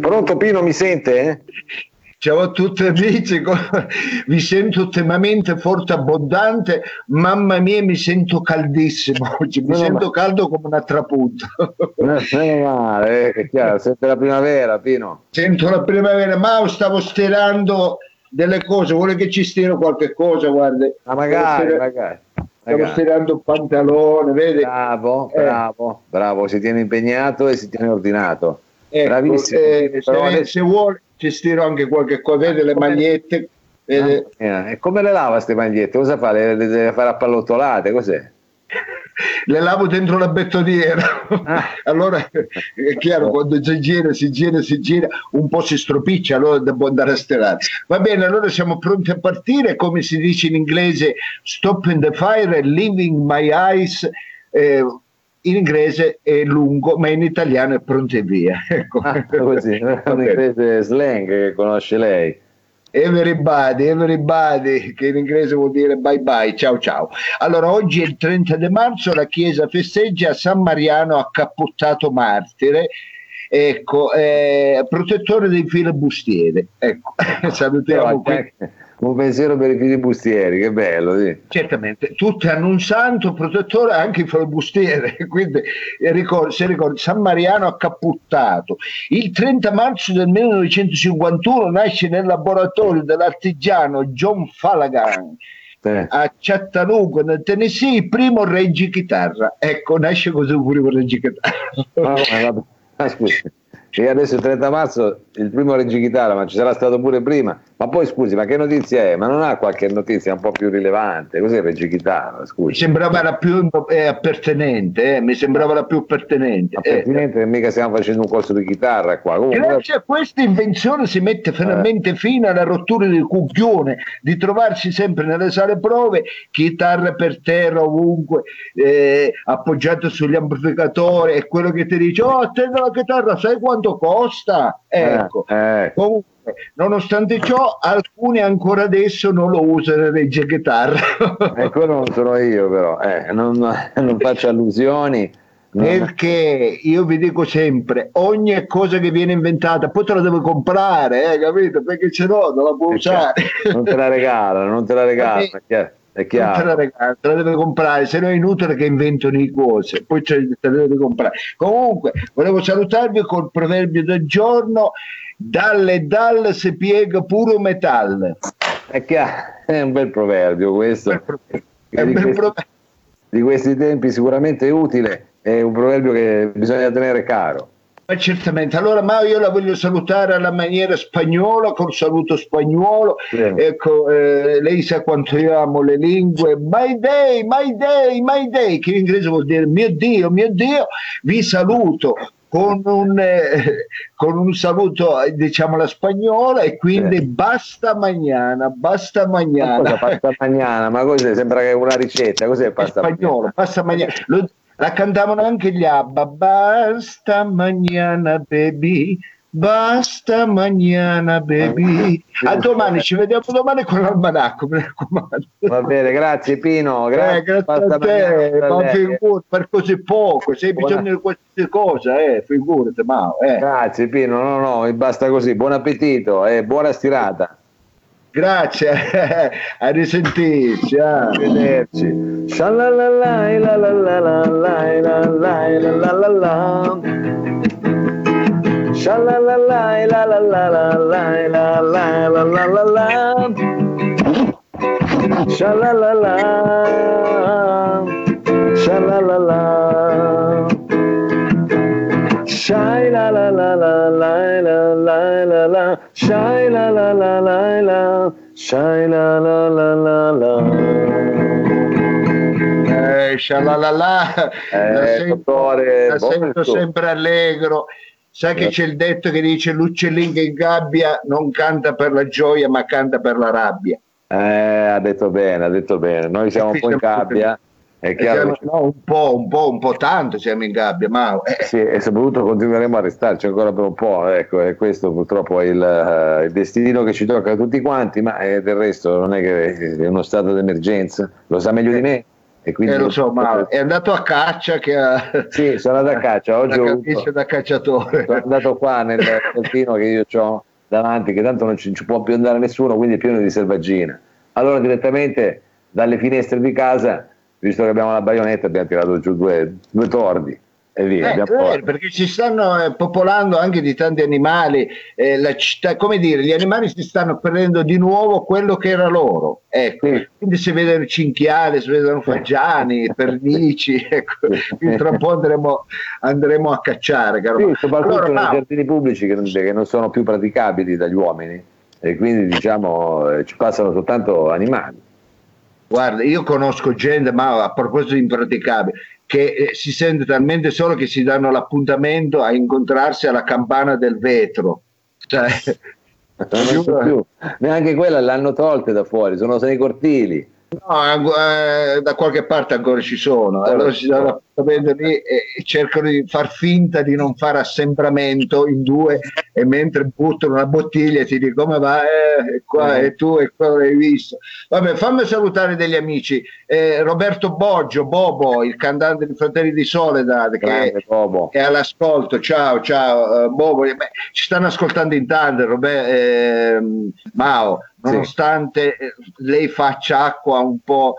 Pronto Pino, mi sente? Ciao a tutti amici, vi sento estremamente forte, abbondante, mamma mia mi sento caldissimo oggi, mi sento caldo come una trapunta. Non è male, è chiaro, sente la primavera Pino. Sento la primavera, ma stavo stirando delle cose, vuole che ci stiro qualche cosa, guarda. Ma magari, stavo magari. Stavo stirando un pantalone, vedi? Bravo, eh. bravo, bravo, si tiene impegnato e si tiene ordinato. Ecco, Bravissimo. Eh, se, se vuole ci stiro anche qualche cosa, vede le magliette. Vede. Ah, e come le lava queste magliette? Cosa fa? Le deve fare a pallottolate? Cos'è? le lavo dentro la bettoniera. Ah. allora è chiaro, quando si gira, si gira, si gira, un po' si stropiccia, allora devo andare a stirare. Va bene, allora siamo pronti a partire, come si dice in inglese, stop in the fire, leaving my eyes. Eh, in inglese è lungo, ma in italiano è pronto e via. Ecco. Ah, così, un inglese slang che conosce lei. Everybody, everybody, che in inglese vuol dire bye bye, ciao ciao. Allora, oggi è il 30 di marzo, la Chiesa festeggia San Mariano accappottato martire, ecco, eh, protettore dei filibustieri. Ecco, salutiamo qui un pensiero per i filibustieri, che bello. Sì. Certamente, tutti hanno un santo protettore, anche i filibustieri, quindi ricordo, se ricordi, San Mariano ha capputtato. Il 30 marzo del 1951 nasce nel laboratorio dell'artigiano John Fallaghan. Eh. a Chattanooga nel Tennessee il primo reggi chitarra ecco nasce così il primo reggi chitarra scusa e adesso il 30 marzo il primo reggichitarra, ma ci sarà stato pure prima. Ma poi scusi, ma che notizia è? Ma non ha qualche notizia un po' più rilevante? Cos'è il reggichitarra? Scusi. Mi sembrava la più eh, appartenente, eh? mi sembrava la più pertinente. Appartenente eh. che mica stiamo facendo un corso di chitarra qua. Comunque... Grazie a questa invenzione si mette finalmente eh. fine alla rottura del cucchione, di trovarsi sempre nelle sale prove, chitarra per terra ovunque, eh, appoggiato sugli amplificatori e quello che ti dice, oh attendo la chitarra, sai quanto costa? Ecco. Eh, eh. Comunque, nonostante ciò, alcuni ancora adesso non lo usano regge chitarra. e quello non sono io, però, eh, non, non faccio allusioni. Perché io vi dico sempre, ogni cosa che viene inventata, poi te la devo comprare, eh, capito? Perché se no non la può usare. Non te la regalano, non te la regalano. È chiaro. Te la, regala, te la deve comprare, se no è inutile che inventano le cose, poi te la deve comprare. Comunque, volevo salutarvi col proverbio del giorno, dalle dalle si piega puro metallo. È chiaro, è un bel proverbio questo. È un bel proverbio. Di questi tempi sicuramente utile, è un proverbio che bisogna tenere caro. Ma certamente, allora ma io la voglio salutare alla maniera spagnola, col saluto spagnolo, sì. ecco, eh, lei sa quanto io amo le lingue, my day, my day, my day, che in inglese vuol dire mio Dio, mio Dio, vi saluto con un, eh, con un saluto diciamo alla spagnola e quindi sì. basta mañana, basta mañana. Ma pasta mañana, ma cos'è? Sembra che è una ricetta, cos'è pasta spagnolo? Pasta mañana. Lo, la cantavano anche gli ABBA. Basta mañana baby, basta mañana baby. A domani, ci vediamo domani con l'almanacco, mi raccomando. Va bene, grazie Pino, grazie, eh, grazie a te, ma figurati, per così poco, se hai bisogno di qualsiasi cosa, eh, figurati, ma, eh. Grazie Pino, no, no, mi basta così, buon appetito e buona stirata. Grazie, a risentirci, a vederci. Shalalala, la la la la la la la la la la. Shalalala, la la la la la la la la la la la. Shalalala, shalalala. Shai la la la la la la la la la Shai la la la la la Shai la la la la la Eh, shalalala eh, la sento, la sento sempre allegro Sai che c'è il detto che dice l'uccellino che in gabbia non canta per la gioia ma canta per la rabbia. Eh, ha detto bene, ha detto bene. Noi siamo un po' in gabbia È chiaro siamo, no, un po', un po', un po' tanto siamo in gabbia, ma... Eh. Sì, e soprattutto continueremo a restarci ancora per un po', ecco, e questo purtroppo è il, il destino che ci tocca a tutti quanti, ma eh, del resto non è che è uno stato d'emergenza, lo sa meglio di me. E quindi eh, lo so, ma è andato a caccia che ha... Sì, sono andato a caccia, oggi ho avuto... da cacciatore. Sono andato qua nel contino che io ho davanti, che tanto non ci, ci può più andare nessuno, quindi è pieno di selvaggina. Allora direttamente dalle finestre di casa visto che abbiamo la baionetta abbiamo tirato giù due, due tordi e via. Eh, eh, perché ci stanno eh, popolando anche di tanti animali, eh, la città, come dire, gli animali si stanno prendendo di nuovo quello che era loro. Ecco. Sì. Quindi si vedono cinghiali, si vedono fagiani, pernici, ecco. quindi tra un po' andremo, andremo a cacciare. Caro. Sì, soprattutto allora, nei giardini pubblici che non, che non sono più praticabili dagli uomini e quindi diciamo eh, ci passano soltanto animali. Guarda, io conosco gente, ma a proposito di impraticabile, che eh, si sente talmente solo che si danno l'appuntamento a incontrarsi alla campana del vetro. Cioè. Neanche quella l'hanno tolte da fuori, sono sei cortili. No, eh, da qualche parte ancora ci sono, allora si danno lì e cercano di far finta di non fare assembramento in due e mentre buttano una bottiglia ti dico come va? Eh, qua e tu e qua l'hai visto. Vabbè fammi salutare degli amici. Eh, Roberto Boggio Bobo il cantante di Fratelli di Soledad che è all'ascolto. Ciao ciao uh, Bobo. Beh, ci stanno ascoltando in tanto Robert, eh, Mao nonostante sì. lei faccia acqua un po'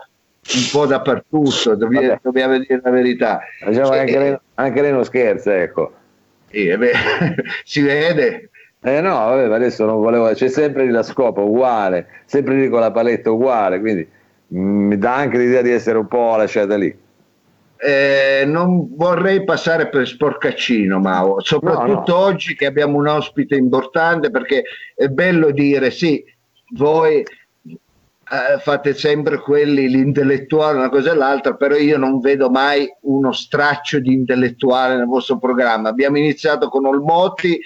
un po' dappertutto, dobbiamo, dobbiamo dire la verità. Diciamo anche, lei, anche, lei, non scherza, ecco. Sì, beh, si vede. Eh no, vabbè, adesso non volevo, c'è sempre la scopa uguale, sempre lì con la paletta uguale, quindi mh, mm, mi dà anche l'idea di essere un po' lasciata lì. Eh, non vorrei passare per sporcaccino, Mao, soprattutto no, no. oggi che abbiamo un ospite importante perché è bello dire sì, voi eh, fate sempre quelli, l'intellettuale, una cosa e l'altra, però io non vedo mai uno straccio di intellettuale nel vostro programma. Abbiamo iniziato con Olmotti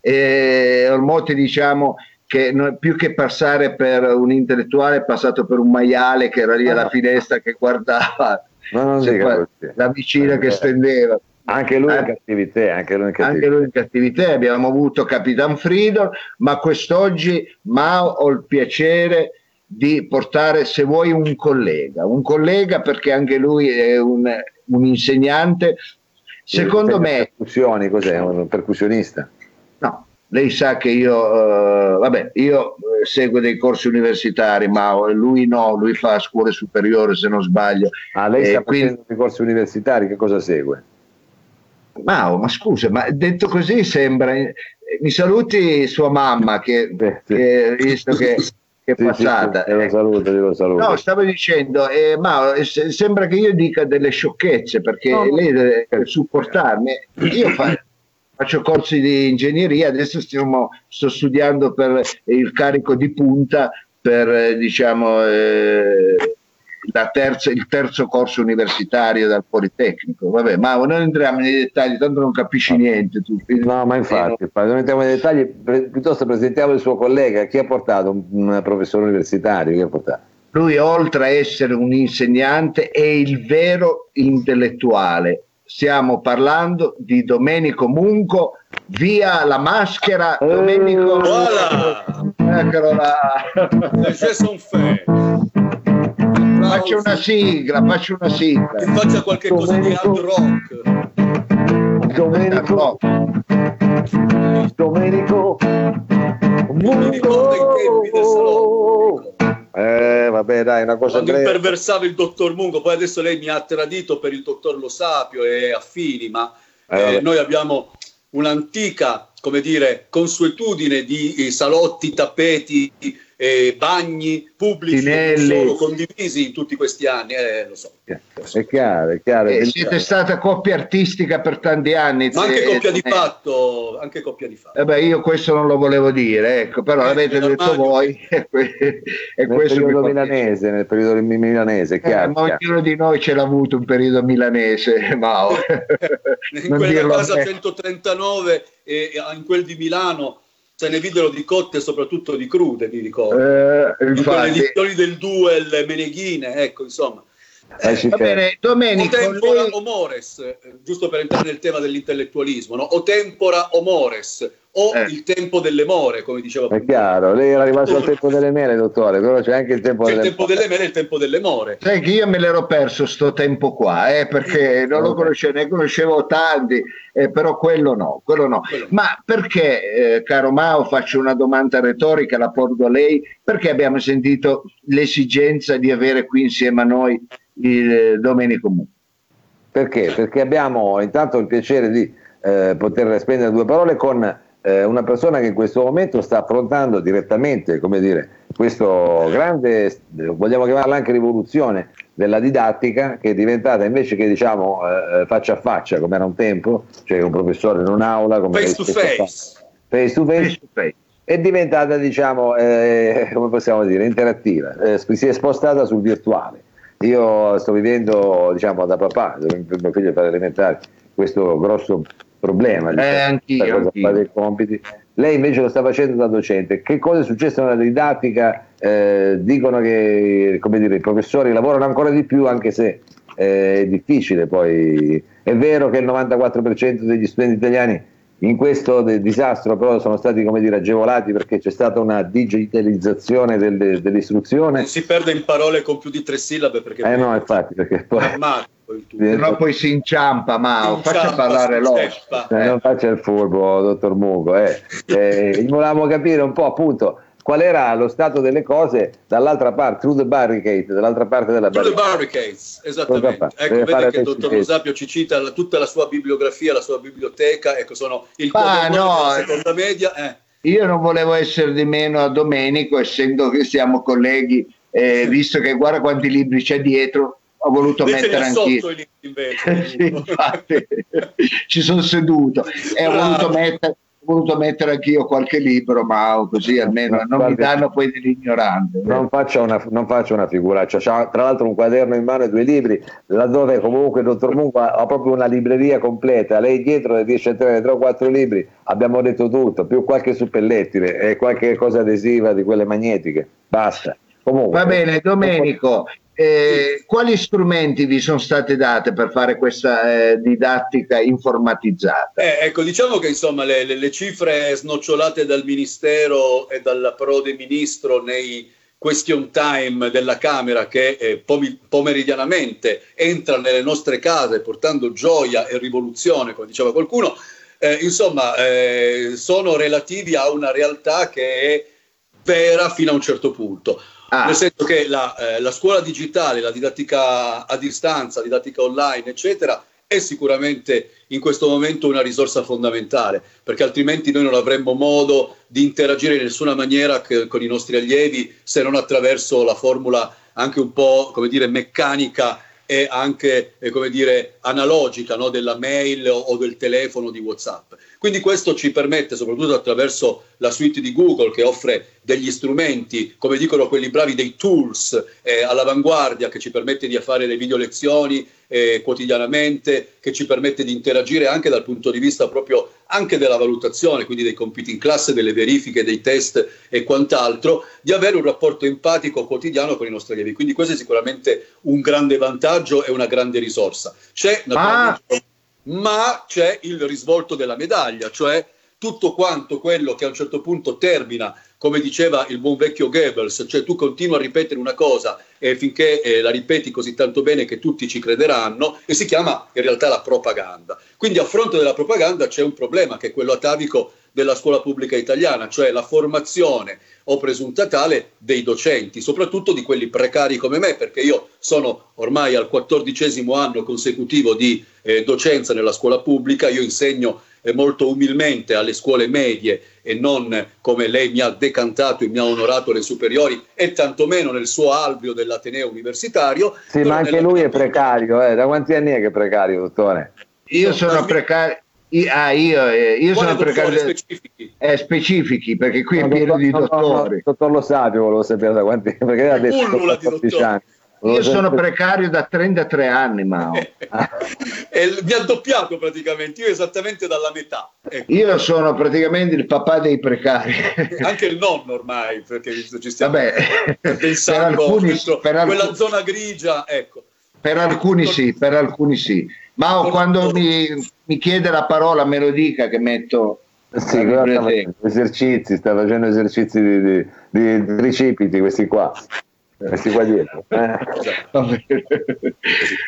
e Olmotti diciamo che non, più che passare per un intellettuale è passato per un maiale che era lì alla finestra che guardava cioè, la vicina che stendeva. Anche lui in cattività, anche lui in cattività. Anche lui in cattività. Abbiamo avuto Capitan Frido, ma quest'oggi Mao ho il piacere di portare, se vuoi, un collega, un collega perché anche lui è un, un insegnante. Secondo me... Percussioni, cos'è? Un percussionista? No, lei sa che io, uh, vabbè, io eh, seguo dei corsi universitari, ma lui no, lui fa scuole superiori se non sbaglio. Ah, lei sta quindi... facendo dei corsi universitari, che cosa segue? Mao, ma scusa, ma detto così sembra... Mi saluti sua mamma che, Beh, sì. che visto che che è sì, passata. Sì, sì, lo saluto, lo saluto. No, stavo dicendo, eh, ma eh, sembra che io dica delle sciocchezze perché no, lei deve supportarmi. Io fa, faccio corsi di ingegneria, adesso stiamo, sto studiando per il carico di punta per eh, diciamo eh, terza, il terzo corso universitario dal Politecnico. Vabbè, ma non entriamo nei dettagli, tanto non capisci niente. Tu. No, ma infatti, non entriamo nei dettagli, piuttosto presentiamo il suo collega. Chi ha portato un, un professore universitario? Chi ha portato? Lui, oltre a essere un insegnante, è il vero intellettuale. Stiamo parlando di Domenico Munco, via la maschera. Domenico, voilà. eccolo là. sono Faccio una sigla, faccio una sigla. Che faccia qualche cosa di hard rock. Domenico. Domenico. Mi ricordo i tempi del salotto. Eh, vabbè, dai, una cosa Quando breve. imperversava il dottor Mungo, poi adesso lei mi ha tradito per il dottor Lo Sapio e affini, ma eh, eh, noi abbiamo un'antica, come dire, consuetudine di eh, salotti, tappeti, eh, bagni pubblici solo condivisi in tutti questi anni, eh, lo so. È chiaro, è chiaro. Eh, siete stata coppia artistica per tanti anni. Ma anche coppia di fatto, anche coppia di fatto. Eh beh, io questo non lo volevo dire, ecco, però eh, l'avete detto voi. E nel periodo milanese, nel periodo milanese, chiaro. Eh, ognuno di noi ce l'ha avuto un periodo milanese, Mao. in quella casa 139 e in quel di Milano se ne videro di cotte e soprattutto di crude, mi ricordo. Eh, infatti... Con le edizioni del Duel, Meneghine, ecco, insomma. Eh, va bene, Domenico. O tempora lei... o mores, giusto per entrare nel tema dell'intellettualismo, no? o tempora o mores, o eh. il tempo delle more, come diceva prima. È chiaro, lei era arrivato al tempo delle mele, dottore, però c'è anche il tempo c'è delle il tempo delle mele e il tempo delle more. Sai che io me l'ero perso sto tempo qua, eh, perché non lo conoscevo, ne conoscevo tanti, eh, però quello no, quello no. Quello. Ma perché, eh, caro Mao, faccio una domanda retorica, la porto a lei, perché abbiamo sentito l'esigenza di avere qui insieme a noi il Domenico Mu? Perché? Perché abbiamo intanto il piacere di eh, poter spendere due parole con eh, una persona che in questo momento sta affrontando direttamente, come dire, questo grande, vogliamo chiamarla anche rivoluzione della didattica che è diventata invece che diciamo eh, faccia a faccia come era un tempo, cioè un professore in un'aula, come face to face. face to face, face, to face. è diventata diciamo, eh, come possiamo dire, interattiva, eh, si è spostata sul virtuale. Io sto vivendo diciamo da papà, mio figlio fa elementare, questo grosso problema di eh, anch'io, anch'io. fare i compiti. Lei invece lo sta facendo da docente. Che cosa è successo nella didattica? Eh, dicono che dire, i professori lavorano ancora di più, anche se eh, è difficile. Poi è vero che il 94% degli studenti italiani in questo disastro però sono stati come dire, agevolati perché c'è stata una digitalizzazione delle, dell'istruzione. Non si perde in parole con più di tre sillabe perché... Eh no, infatti, perché poi... Se no poi si inciampa, ma faccia parlare loro. Eh. Non faccia il furbo, dottor Mugo. Eh. Eh, volevamo capire un po' appunto qual era lo stato delle cose dall'altra parte, through the barricade, dall'altra parte della barricade. Through the barricades, esattamente. Ecco, vede che il dottor Rosapio ci cita la, tutta la sua bibliografia, la sua biblioteca, ecco, sono il ah, no, seconda media. Eh. Io non volevo essere di meno a Domenico, essendo che siamo colleghi, eh, visto che guarda quanti libri c'è dietro, ho voluto invece mettere anch'io. Invece, sì, infatti, ci sono seduto e ho voluto mettere voluto mettere anch'io qualche libro, ma così almeno non Guardi, mi danno poi dell'ignorante. Non faccio una, non faccio una figuraccia, c'ha tra l'altro un quaderno in mano e due libri, laddove comunque il dottor Mungo ha proprio una libreria completa, lei dietro ne riesce a tenere tre o quattro libri, abbiamo detto tutto, più qualche suppellettile e qualche cosa adesiva di quelle magnetiche, basta. Comunque, Va bene, Domenico, eh, quali strumenti vi sono state date per fare questa eh, didattica informatizzata? Eh, ecco, diciamo che insomma le, le, le, cifre snocciolate dal Ministero e dal Prode Ministro nei question time della Camera che eh, pomeridianamente entra nelle nostre case portando gioia e rivoluzione, come diceva qualcuno, eh, insomma eh, sono relativi a una realtà che è vera fino a un certo punto. Ah. Nel senso che la, eh, la, scuola digitale, la didattica a distanza, didattica online, eccetera, è sicuramente in questo momento una risorsa fondamentale, perché altrimenti noi non avremmo modo di interagire in nessuna maniera che, con i nostri allievi se non attraverso la formula anche un po' come dire meccanica e anche eh, come dire analogica no? della mail o, o del telefono di WhatsApp. Quindi questo ci permette, soprattutto attraverso la suite di Google che offre degli strumenti, come dicono quelli bravi, dei tools eh, all'avanguardia che ci permette di fare le video lezioni eh, quotidianamente, che ci permette di interagire anche dal punto di vista proprio anche della valutazione, quindi dei compiti in classe, delle verifiche, dei test e quant'altro, di avere un rapporto empatico quotidiano con i nostri allievi. Quindi questo è sicuramente un grande vantaggio e una grande risorsa. C'è naturalmente... Ah ma c'è il risvolto della medaglia, cioè tutto quanto quello che a un certo punto termina, come diceva il buon vecchio Goebbels, cioè tu continui a ripetere una cosa e finché eh, la ripeti così tanto bene che tutti ci crederanno, e si chiama in realtà la propaganda. Quindi a fronte della propaganda c'è un problema che è quello atavico della scuola pubblica italiana, cioè la formazione o presunta tale dei docenti, soprattutto di quelli precari come me, perché io sono ormai al quattordicesimo anno consecutivo di eh, docenza nella scuola pubblica, io insegno molto umilmente alle scuole medie e non come lei mi ha decantato e mi ha onorato le superiori e tantomeno nel suo alveo dell'Ateneo universitario. Sì, ma anche lui è precario, eh. da quanti anni è che è precario, dottore? Io sono precario. Ah, io, eh, io sono precario specifici? Eh, specifici perché qui no, è pieno di dottori. dottor Lo Sapio volevo sapere da quanti perché ha detto 14 anni. Io sono precario da 33 anni, Mao. e mi ha doppiato praticamente, io esattamente dalla metà. Ecco. Io sono praticamente il papà dei precari. Anche il nonno ormai, perché ci stiamo Vabbè, pensando per alcuni, per alcuni, quella zona grigia, ecco. Per alcuni sì, per alcuni sì. Ma quando mi, mi, chiede la parola me lo dica che metto... Sì, esercizi, sta facendo esercizi di, di, di tricipiti questi qua questi qua dietro eh.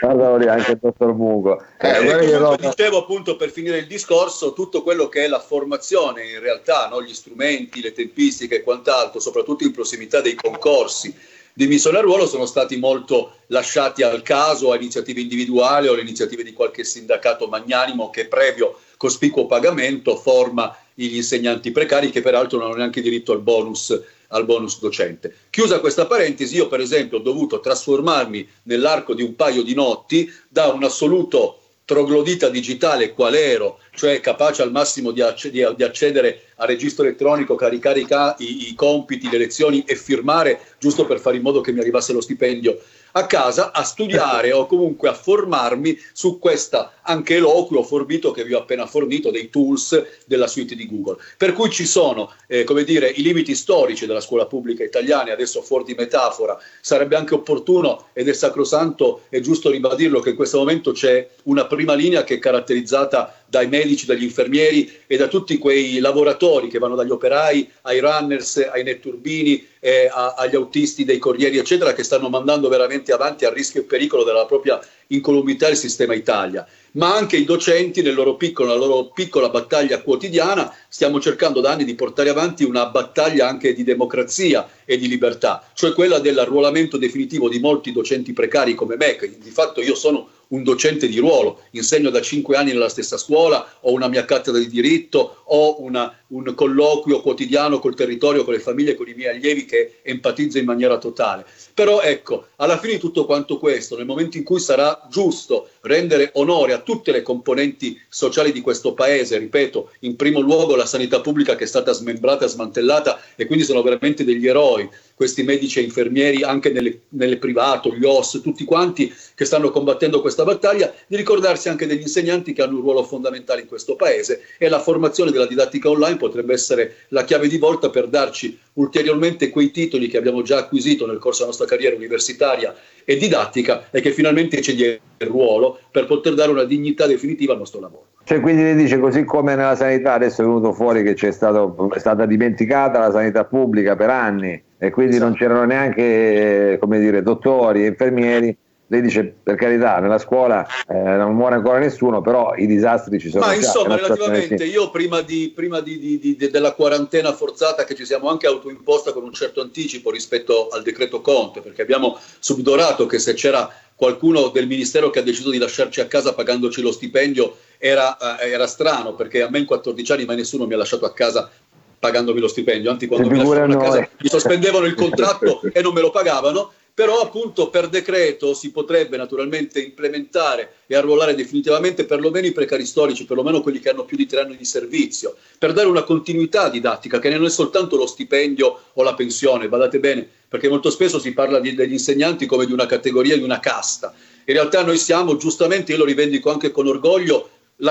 allora anche il dottor Mungo eh, eh, io dicevo appunto per finire il discorso tutto quello che è la formazione in realtà no? gli strumenti, le tempistiche e quant'altro soprattutto in prossimità dei concorsi di missione a ruolo sono stati molto lasciati al caso a iniziative individuali o alle iniziative di qualche sindacato magnanimo che previo cospicuo pagamento forma gli insegnanti precari che peraltro non hanno neanche diritto al bonus al bonus docente. Chiusa questa parentesi, io per esempio ho dovuto trasformarmi nell'arco di un paio di notti da un assoluto troglodita digitale qual ero, cioè capace al massimo di, acc- di, di accedere al registro elettronico, caricare i, ca- i, i compiti, le lezioni e firmare giusto per fare in modo che mi arrivasse lo stipendio a casa a studiare o comunque a formarmi su questa anche eloquio forbito che vi ho appena fornito dei tools della suite di Google. Per cui ci sono, eh, come dire, i limiti storici della scuola pubblica italiana, adesso fuori di metafora, sarebbe anche opportuno ed è sacrosanto e giusto ribadirlo che in questo momento c'è una prima linea che è caratterizzata dai medici, dagli infermieri e da tutti quei lavoratori che vanno dagli operai ai runners, ai netturbini, eh, agli autisti dei corrieri, eccetera, che stanno mandando veramente avanti a rischio e pericolo della propria incolumità il sistema Italia. Ma anche i docenti nel loro piccolo, nella loro piccola battaglia quotidiana stiamo cercando da anni di portare avanti una battaglia anche di democrazia e di libertà, cioè quella dell'arruolamento definitivo di molti docenti precari come me, che di fatto io sono un docente di ruolo, insegno da cinque anni nella stessa scuola, ho una mia cattedra di diritto, ho una, un colloquio quotidiano col territorio, con le famiglie, con i miei allievi che empatizzo in maniera totale. Però ecco, alla fine di tutto quanto questo, nel momento in cui sarà giusto rendere onore a tutte le componenti sociali di questo paese, ripeto, in primo luogo la sanità pubblica che è stata smembrata smantellata e quindi sono veramente degli eroi, questi medici e infermieri anche nelle, nelle privato, gli OS, tutti quanti che stanno combattendo questa battaglia, di ricordarsi anche degli insegnanti che hanno un ruolo fondamentale in questo paese e la formazione della didattica online potrebbe essere la chiave di volta per darci ulteriormente quei titoli che abbiamo già acquisito nel corso della nostra carriera universitaria e didattica e che finalmente ci dia il ruolo per poter dare una dignità definitiva al nostro lavoro. Cioè, quindi lei dice così come nella sanità adesso è venuto fuori che c'è stato, è stata dimenticata la sanità pubblica per anni e quindi esatto. non c'erano neanche come dire, dottori e infermieri. Lei dice per carità, nella scuola eh, non muore ancora nessuno, però i disastri ci sono. Ma insomma, relativamente, io prima, di, prima di, di, di, della quarantena forzata che ci siamo anche autoimposta con un certo anticipo rispetto al decreto Conte, perché abbiamo subdorato che se c'era qualcuno del ministero che ha deciso di lasciarci a casa pagandoci lo stipendio era, eh, era strano, perché a me in 14 anni mai nessuno mi ha lasciato a casa pagandomi lo stipendio, anzi quando mi lasciavano a casa mi sospendevano il contratto e non me lo pagavano, però appunto per decreto si potrebbe naturalmente implementare e arruolare definitivamente perlomeno i precari storici, perlomeno quelli che hanno più di tre anni di servizio, per dare una continuità didattica che non è soltanto lo stipendio o la pensione, badate bene, perché molto spesso si parla di, degli insegnanti come di una categoria, di una casta. In realtà noi siamo, giustamente, io lo rivendico anche con orgoglio,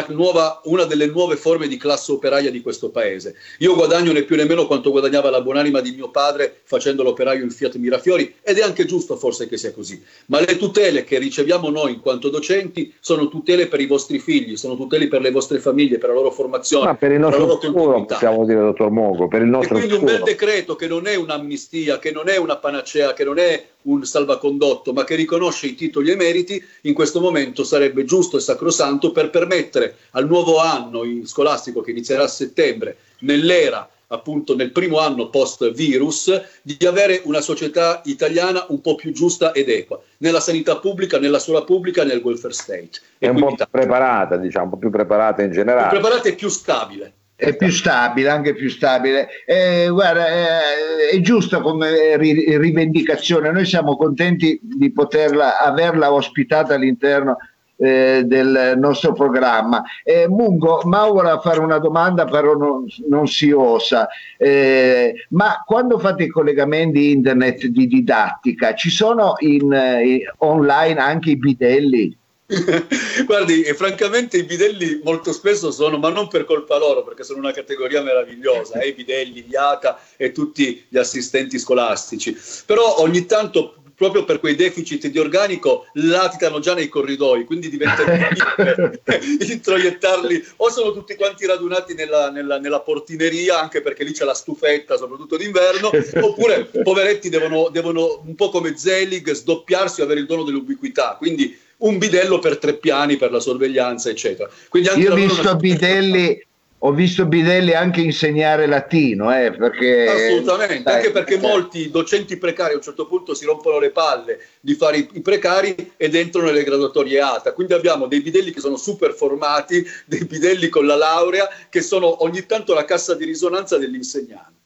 nuova, una delle nuove forme di classe operaia di questo paese. Io guadagno né più né meno quanto guadagnava la buonanima di mio padre facendo l'operaio in Fiat Mirafiori ed è anche giusto forse che sia così. Ma le tutele che riceviamo noi in quanto docenti sono tutele per i vostri figli, sono tutele per le vostre famiglie, per la loro formazione, Ma per il nostro per la futuro, possiamo dire, dottor Mogo, per il nostro e quindi futuro. un bel decreto che non è un'amnistia, che non è una panacea, che non è un salvacondotto, ma che riconosce i titoli e i meriti, in questo momento sarebbe giusto e sacrosanto per permettere al nuovo anno scolastico che inizierà a settembre, nell'era appunto nel primo anno post virus, di avere una società italiana un po' più giusta ed equa, nella sanità pubblica, nella scuola pubblica, nel welfare state. È un po' più preparata, diciamo, un po' più preparata in generale. Più preparata e più stabile è più stabile, anche più stabile. Eh, guarda, eh, è giusta come ri- rivendicazione. Noi siamo contenti di poterla averla ospitata all'interno eh, del nostro programma. Eh, Mungo, Mauro fare una domanda, però non, non si osa. Eh, ma quando fate i collegamenti internet di didattica, ci sono in, in online anche i bidelli? Guardi, francamente i bidelli molto spesso sono, ma non per colpa loro, perché sono una categoria meravigliosa, eh, i bidelli, gli ATA e tutti gli assistenti scolastici. Però ogni tanto proprio per quei deficit di organico latitano già nei corridoi, quindi diventa difficile introiettarli o sono tutti quanti radunati nella, nella, nella, portineria, anche perché lì c'è la stufetta, soprattutto d'inverno, oppure poveretti devono, devono un po' come Zelig sdoppiarsi e avere il dono dell'ubiquità, quindi un bidello per tre piani per la sorveglianza, eccetera. Io ho visto bidelli ho visto Bidelli anche insegnare latino, eh, perché... Assolutamente, dai, anche perché cioè... molti docenti precari a un certo punto si rompono le palle di fare i, i precari ed entrano nelle graduatorie ATA. Quindi abbiamo dei bidelli che sono super formati, dei bidelli con la laurea, che sono ogni tanto la cassa di risonanza dell'insegnante.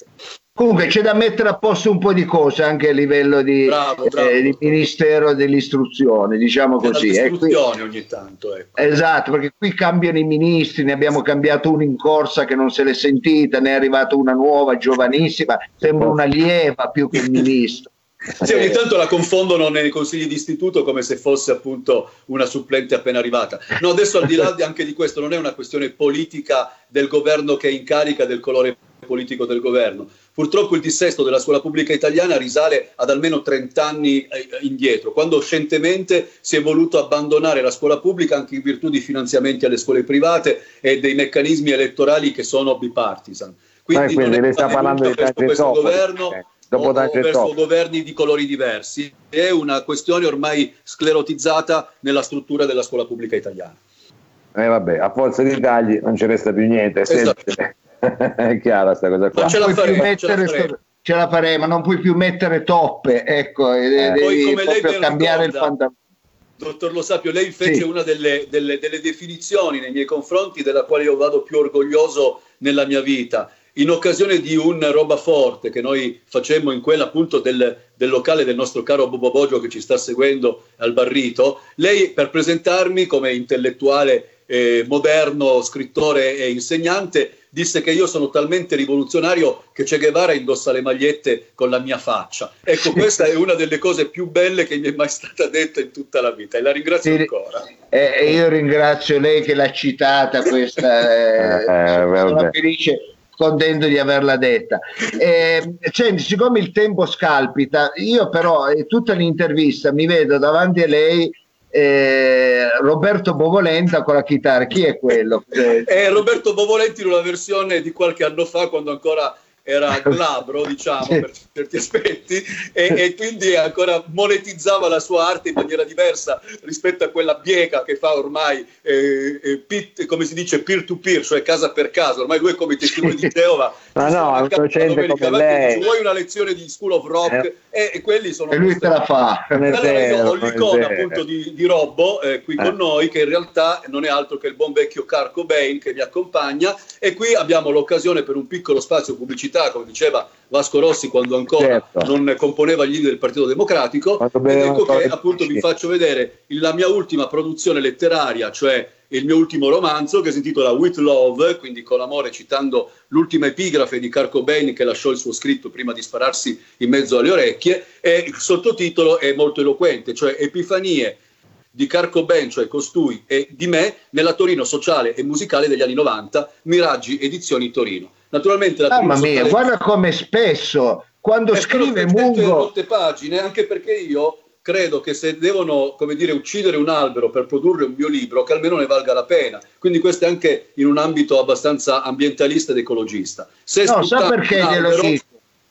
Comunque c'è da mettere a posto un po' di cose anche a livello di, bravo, bravo. Eh, di Ministero dell'Istruzione, diciamo così. Eh, ogni tanto. Ecco. Esatto, perché qui cambiano i ministri, ne abbiamo cambiato uno in corsa che non se l'è sentita, ne è arrivata una nuova, giovanissima, sembra una lieva più che un ministro. Sì, ogni tanto la confondono nei consigli di istituto come se fosse appunto una supplente appena arrivata. No, adesso al di là anche di questo non è una questione politica del governo che è in carica, del colore politico del governo. Purtroppo il dissesto della scuola pubblica italiana risale ad almeno 30 anni eh, indietro, quando scientemente si è voluto abbandonare la scuola pubblica anche in virtù di finanziamenti alle scuole private e dei meccanismi elettorali che sono bipartisan. Quindi, quindi lei sta parlando di questo governo eh, dopo verso governi di colori diversi, è una questione ormai sclerotizzata nella struttura della scuola pubblica italiana. Eh vabbè, a forza di tagli non ci resta più niente. Esatto. è chiara questa cosa qua. Ma ce la, faremo, mettere, ce, la ce la faremo, non puoi più mettere toppe, ecco, eh, devi proprio cambiare ricorda, il fantasma. Dottor Lo Sapio, lei fece sì. una delle, delle, delle definizioni nei miei confronti della quale io vado più orgoglioso nella mia vita in occasione di un roba forte che noi facemmo in quella appunto del, del locale del nostro caro Bobo Boggio che ci sta seguendo al Barrito, lei per presentarmi come intellettuale eh, moderno, scrittore e insegnante, disse che io sono talmente rivoluzionario che Che Guevara indossa le magliette con la mia faccia. Ecco, questa è una delle cose più belle che mi è mai stata detta in tutta la vita e la ringrazio sì, ancora. Eh, io ringrazio lei che l'ha citata questa, eh, eh, sono felice contento di averla detta. Eh, senti, siccome il tempo scalpita, io però eh, tutta l'intervista mi vedo davanti a lei eh, Roberto Bovolenta con la chitarra. Chi è quello? È Roberto Bovolenti in una versione di qualche anno fa, quando ancora era glabro, diciamo, per certi aspetti, e, e, quindi ancora monetizzava la sua arte in maniera diversa rispetto a quella bieca che fa ormai, eh, eh, pit, come si dice, peer to peer, cioè casa per casa. Ormai lui è come testimone di Geova. Ma no, è un docente come lei. Vuoi una lezione di School of Rock? Eh. E, e, quelli sono... E lui te la fa. Allora ho l'icona appunto di, di Robbo eh, qui con eh. noi, che in realtà non è altro che il buon vecchio Carco Bain che mi accompagna, e qui abbiamo l'occasione per un piccolo spazio pubblicitario pubblicità, come diceva Vasco Rossi quando ancora certo. non componeva gli del Partito Democratico. Ed ecco che appunto vi faccio vedere la mia ultima produzione letteraria, cioè il mio ultimo romanzo che si intitola With Love, quindi con amore, citando l'ultima epigrafe di Carco Bain che lasciò il suo scritto prima di spararsi in mezzo alle orecchie, e il sottotitolo è molto eloquente, cioè Epifanie di Carco Ben, cioè costui, e di me nella Torino sociale e musicale degli anni 90, Miraggi Edizioni Torino. Naturalmente la Mamma mia, guarda come spesso quando scrive Mungo... molte pagine, anche perché io credo che se devono, come dire, uccidere un albero per produrre un mio libro, che almeno ne valga la pena. Quindi questo è anche in un ambito abbastanza ambientalista ed ecologista. Se no, sa perché glielo dico?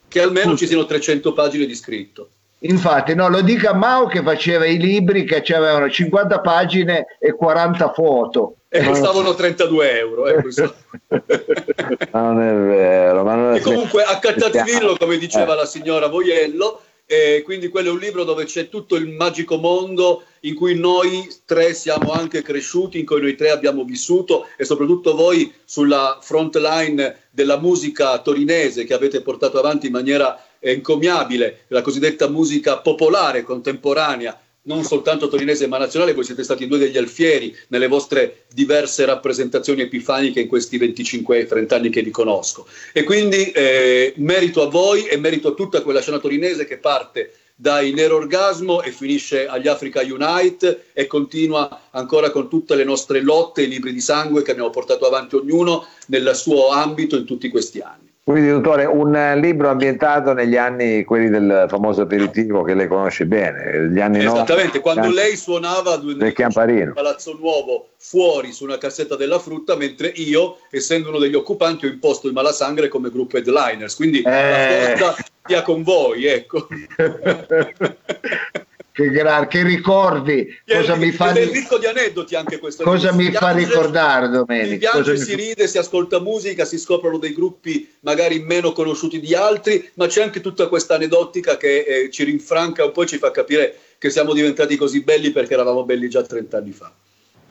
Che almeno ci siano 300 pagine di scritto. Infatti, no, lo dica Mao che faceva i libri che avevano 50 pagine e 40 foto. E costavano 32 euro. Eh, non è vero. Ma non è... E comunque accattatevillo, come diceva eh. la signora Voiello, e quindi quello è un libro dove c'è tutto il magico mondo in cui noi tre siamo anche cresciuti, in cui noi tre abbiamo vissuto e soprattutto voi sulla front line della musica torinese che avete portato avanti in maniera encomiabile, la cosiddetta musica popolare contemporanea, non soltanto torinese ma nazionale, voi siete stati due degli alfieri nelle vostre diverse rappresentazioni epifaniche in questi 25-30 anni che vi conosco. E quindi eh, merito a voi e merito a tutta quella scena torinese che parte dai Nero Orgasmo e finisce agli Africa Unite e continua ancora con tutte le nostre lotte e libri di sangue che abbiamo portato avanti ognuno nel suo ambito in tutti questi anni. Quindi, dottore, un libro ambientato negli anni, quelli del famoso aperitivo che lei conosce bene, gli anni Esattamente, 90, quando lei suonava nel. Palazzo Nuovo fuori su una cassetta della frutta, mentre io, essendo uno degli occupanti, ho imposto il Malasangre come gruppo headliners. Quindi eh. la forza sia con voi, ecco. che, gra- che ricordi cosa mi fa è ricco di aneddoti anche questo cosa mi fa ricordare Domenico? Si piange, si ride, si ascolta musica si scoprono dei gruppi magari meno conosciuti di altri ma c'è anche tutta questa aneddotica che eh, ci rinfranca un po' e ci fa capire che siamo diventati così belli perché eravamo belli già 30 anni fa.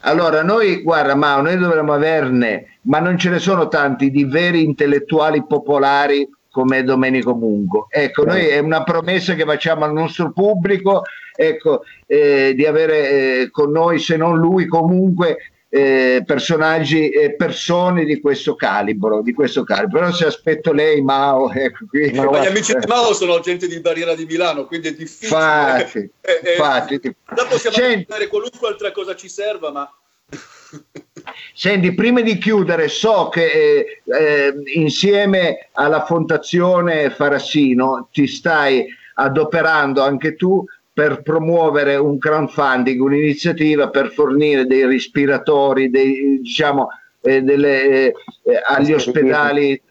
Allora, noi, guarda, Mao, noi dovremmo averne, ma non ce ne sono tanti di veri intellettuali popolari come Domenico Mungo. Ecco, noi è una promessa che facciamo al nostro pubblico, ecco, eh, di avere eh, con noi, se non lui, comunque eh, personaggi e persone di questo calibro, di questo calibro. Però se aspetto lei, Mao, ecco qui. Ma gli amici di Mao sono gente di Barriera di Milano, quindi è difficile. Infatti, eh, eh, infatti. Dopo possiamo Senti, qualunque altra cosa ci serva, ma Senti, prima di chiudere, so che eh, eh, insieme alla Fondazione Farassino ti stai adoperando anche tu per promuovere un crowdfunding, un'iniziativa per fornire dei respiratori, dei, diciamo, eh, delle, eh, agli ospedali,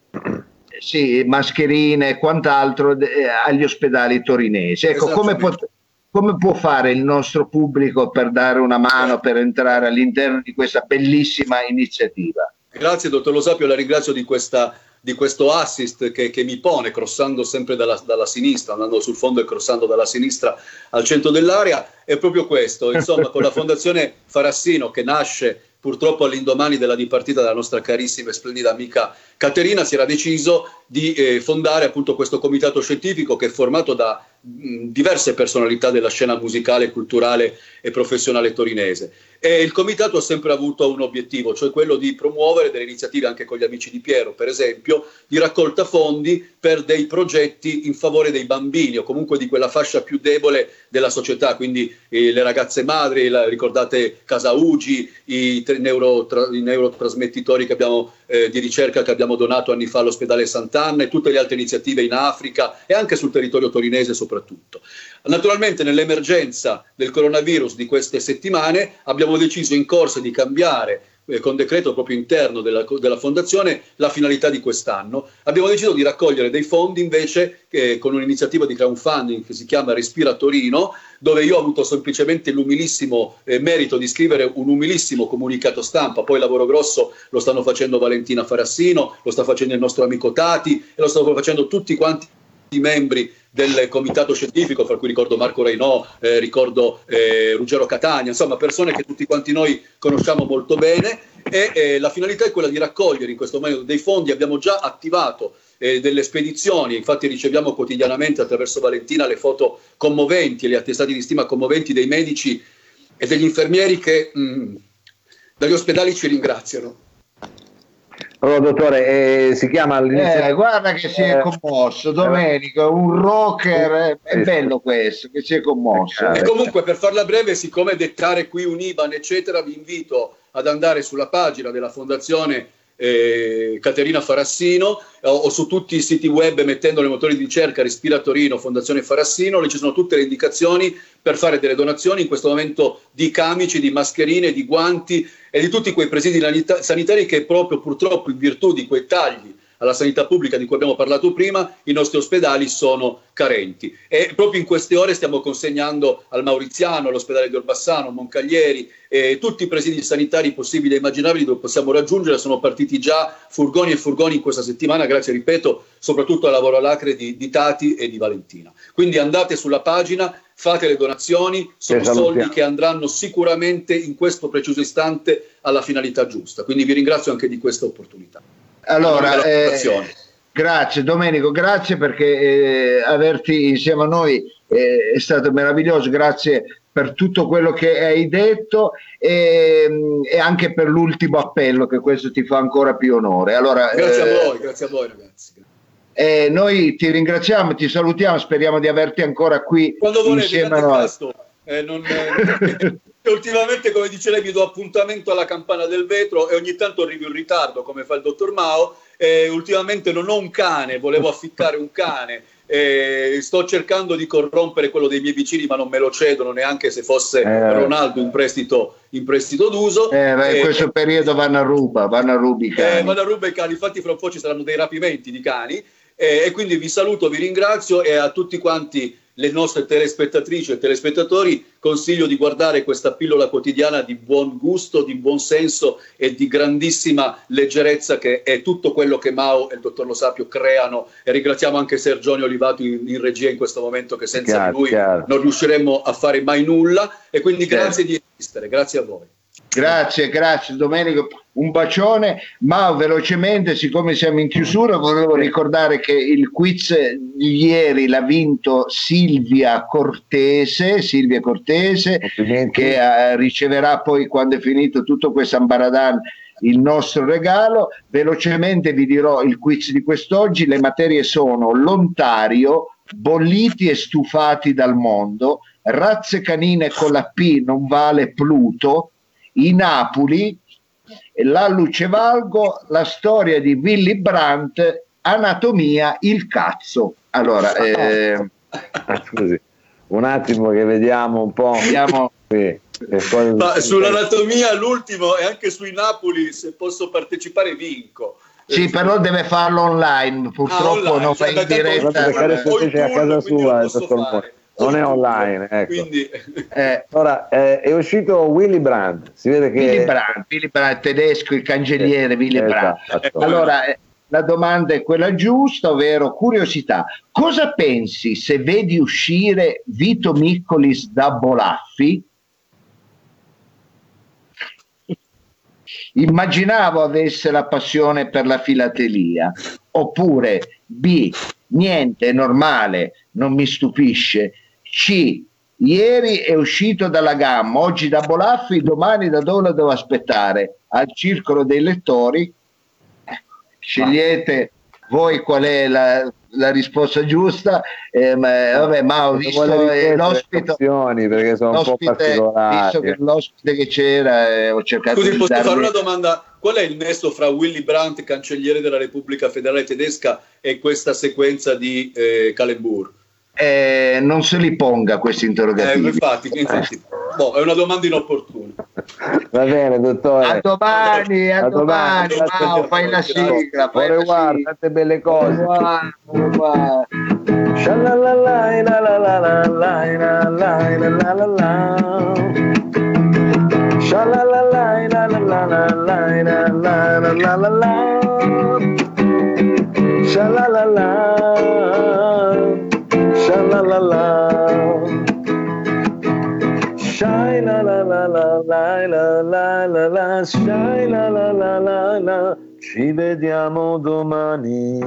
sì, mascherine e quant'altro eh, agli ospedali torinesi. Ecco, come potete come può fare il nostro pubblico per dare una mano, per entrare all'interno di questa bellissima iniziativa? Grazie, dottor Lo Sapio, la ringrazio di, questa, di questo assist che, che, mi pone, crossando sempre dalla, dalla, sinistra, andando sul fondo e crossando dalla sinistra al centro dell'area. È proprio questo, insomma, con la Fondazione Farassino che nasce purtroppo all'indomani della dipartita della nostra carissima e splendida amica Caterina si era deciso di eh, fondare appunto questo comitato scientifico che è formato da mh, diverse personalità della scena musicale, culturale e professionale torinese. E il comitato ha sempre avuto un obiettivo, cioè quello di promuovere delle iniziative anche con gli amici di Piero, per esempio, di raccolta fondi per dei progetti in favore dei bambini o comunque di quella fascia più debole della società, quindi eh, le ragazze madri, la, ricordate Casa Ugi, i, neurotra, i neurotrasmettitori abbiamo, eh, di ricerca che abbiamo donato anni fa all'ospedale Sant'Anna e tutte le altre iniziative in Africa e anche sul territorio torinese soprattutto. Naturalmente nell'emergenza del coronavirus di queste settimane abbiamo deciso in corsa di cambiare eh, con decreto proprio interno della, della, fondazione la finalità di quest'anno. Abbiamo deciso di raccogliere dei fondi invece eh, con un'iniziativa di crowdfunding che si chiama Respira Torino, dove io ho avuto semplicemente l'umilissimo eh, merito di scrivere un umilissimo comunicato stampa, poi lavoro grosso lo stanno facendo Valentina Farassino, lo sta facendo il nostro amico Tati e lo stanno facendo tutti quanti i membri del comitato scientifico, fra cui ricordo Marco Reinò, eh, ricordo eh, Ruggero Catania, insomma persone che tutti quanti noi conosciamo molto bene. E eh, la finalità è quella di raccogliere in questo momento dei fondi, abbiamo già attivato eh, delle spedizioni, infatti riceviamo quotidianamente attraverso Valentina le foto commoventi e gli attestati di stima commoventi dei medici e degli infermieri che mh, mm, dagli ospedali ci ringraziano. Allora, dottore, eh, si chiama all'inizio... Eh, guarda che si è commosso, Domenico, un rocker, è bello questo, che si è commosso. E comunque, per farla breve, siccome dettare qui un IBAN, eccetera, vi invito ad andare sulla pagina della Fondazione eh, Caterina Farassino o, o, su tutti i siti web mettendo nei motori di ricerca Respira Torino, Fondazione Farassino, lì ci sono tutte le indicazioni per fare delle donazioni in questo momento di camici, di mascherine, di guanti e di tutti quei presidi sanitari che proprio purtroppo in virtù di quei tagli alla sanità pubblica di cui abbiamo parlato prima, i nostri ospedali sono carenti. E proprio in queste ore stiamo consegnando al Mauriziano, all'ospedale di Orbassano, Moncaglieri, eh, tutti i presidi sanitari possibili e immaginabili dove possiamo raggiungere. Sono partiti già furgoni e furgoni in questa settimana, grazie, ripeto, soprattutto al lavoro all'acre di, di Tati e di Valentina. Quindi andate sulla pagina, fate le donazioni, sono soldi che andranno sicuramente in questo preciso istante alla finalità giusta. Quindi vi ringrazio anche di questa opportunità. Allora, eh, grazie Domenico, grazie perché eh, averti insieme a noi eh, è stato meraviglioso, grazie per tutto quello che hai detto e, e, anche per l'ultimo appello che questo ti fa ancora più onore. Allora, grazie a eh, voi, grazie a voi ragazzi. Eh, noi ti ringraziamo, ti salutiamo, speriamo di averti ancora qui Quando volete, insieme a noi. Eh, non, ultimamente, come dice lei, vi do appuntamento alla campana del vetro e ogni tanto arrivo in ritardo, come fa il dottor Mao. E ultimamente non ho un cane, volevo affittare un cane. E sto cercando di corrompere quello dei miei vicini, ma non me lo cedono neanche se fosse eh. Ronaldo in prestito, in prestito d'uso. Eh, in questo periodo vanno a ruba, vanno a rubi i cani. Eh, vanno a ruba i cani, infatti fra un po' ci saranno dei rapimenti di cani. e quindi vi saluto, vi ringrazio e a tutti quanti le nostre telespettatrici e telespettatori, consiglio di guardare questa pillola quotidiana di buon gusto, di buon senso e di grandissima leggerezza che è tutto quello che Mao e il dottor Lo Sapio creano e ringraziamo anche Sergione Olivato in, in regia in questo momento che senza chiaro, lui chiaro. non riusciremmo a fare mai nulla e quindi grazie di esistere, grazie a voi. Grazie, grazie Domenico, un bacione, ma velocemente, siccome siamo in chiusura, volevo ricordare che il quiz di ieri l'ha vinto Silvia Cortese, Silvia Cortese che uh, riceverà poi quando è finito tutto questo ambaradan il nostro regalo. Velocemente vi dirò il quiz di quest'oggi, le materie sono l'Ontario, bolliti e stufati dal mondo, razze canine con la P non vale Pluto, i Napoli, la Lucevalgo, la storia di Willy Brandt, Anatomia, il cazzo. Allora, eh... scusi, un attimo che vediamo un po'. Vediamo... Sì. Ma sull'anatomia l'ultimo e anche sui Napoli se posso partecipare vinco sì, però deve farlo online, purtroppo ah, online, non fa in diretta. a casa sua, non è online. Ecco. Quindi... Eh, ora eh, è uscito Willy Brandt. Si vede che Willy Brandt, Willy Brandt tedesco, il cancelliere Willy Brandt. Esatto. Allora, eh, la domanda è quella giusta, ovvero curiosità. Cosa pensi se vedi uscire Vito Miccolis da Bolaffi? Immaginavo avesse la passione per la filatelia. Oppure B, niente, è normale, non mi stupisce c. Ieri è uscito dalla gamma, oggi da Bolaffi, domani da dove lo devo aspettare? Al circolo dei lettori? Scegliete voi qual è la, la risposta giusta. Eh, ma, vabbè, ma ho visto eh, l'ospite, perché sono un po' particolari. Visto che l'ospite che c'era, eh, ho cercato Scusi, di posso darmi... fare una domanda? Qual è il nesso fra Willy Brandt, cancelliere della Repubblica Federale Tedesca, e questa sequenza di eh, Calembur? Eh, non se li ponga questi interrogativi. Eh, infatti, infatti boh, è una domanda inopportuna. Va bene, dottore. A domani, a, a domani. domani. Wow, fai la sigla. Fai la guarda, tante belle cose. Sha la la la. Shine la la la la la la la la la Shine la la la la la Ci vediamo domani.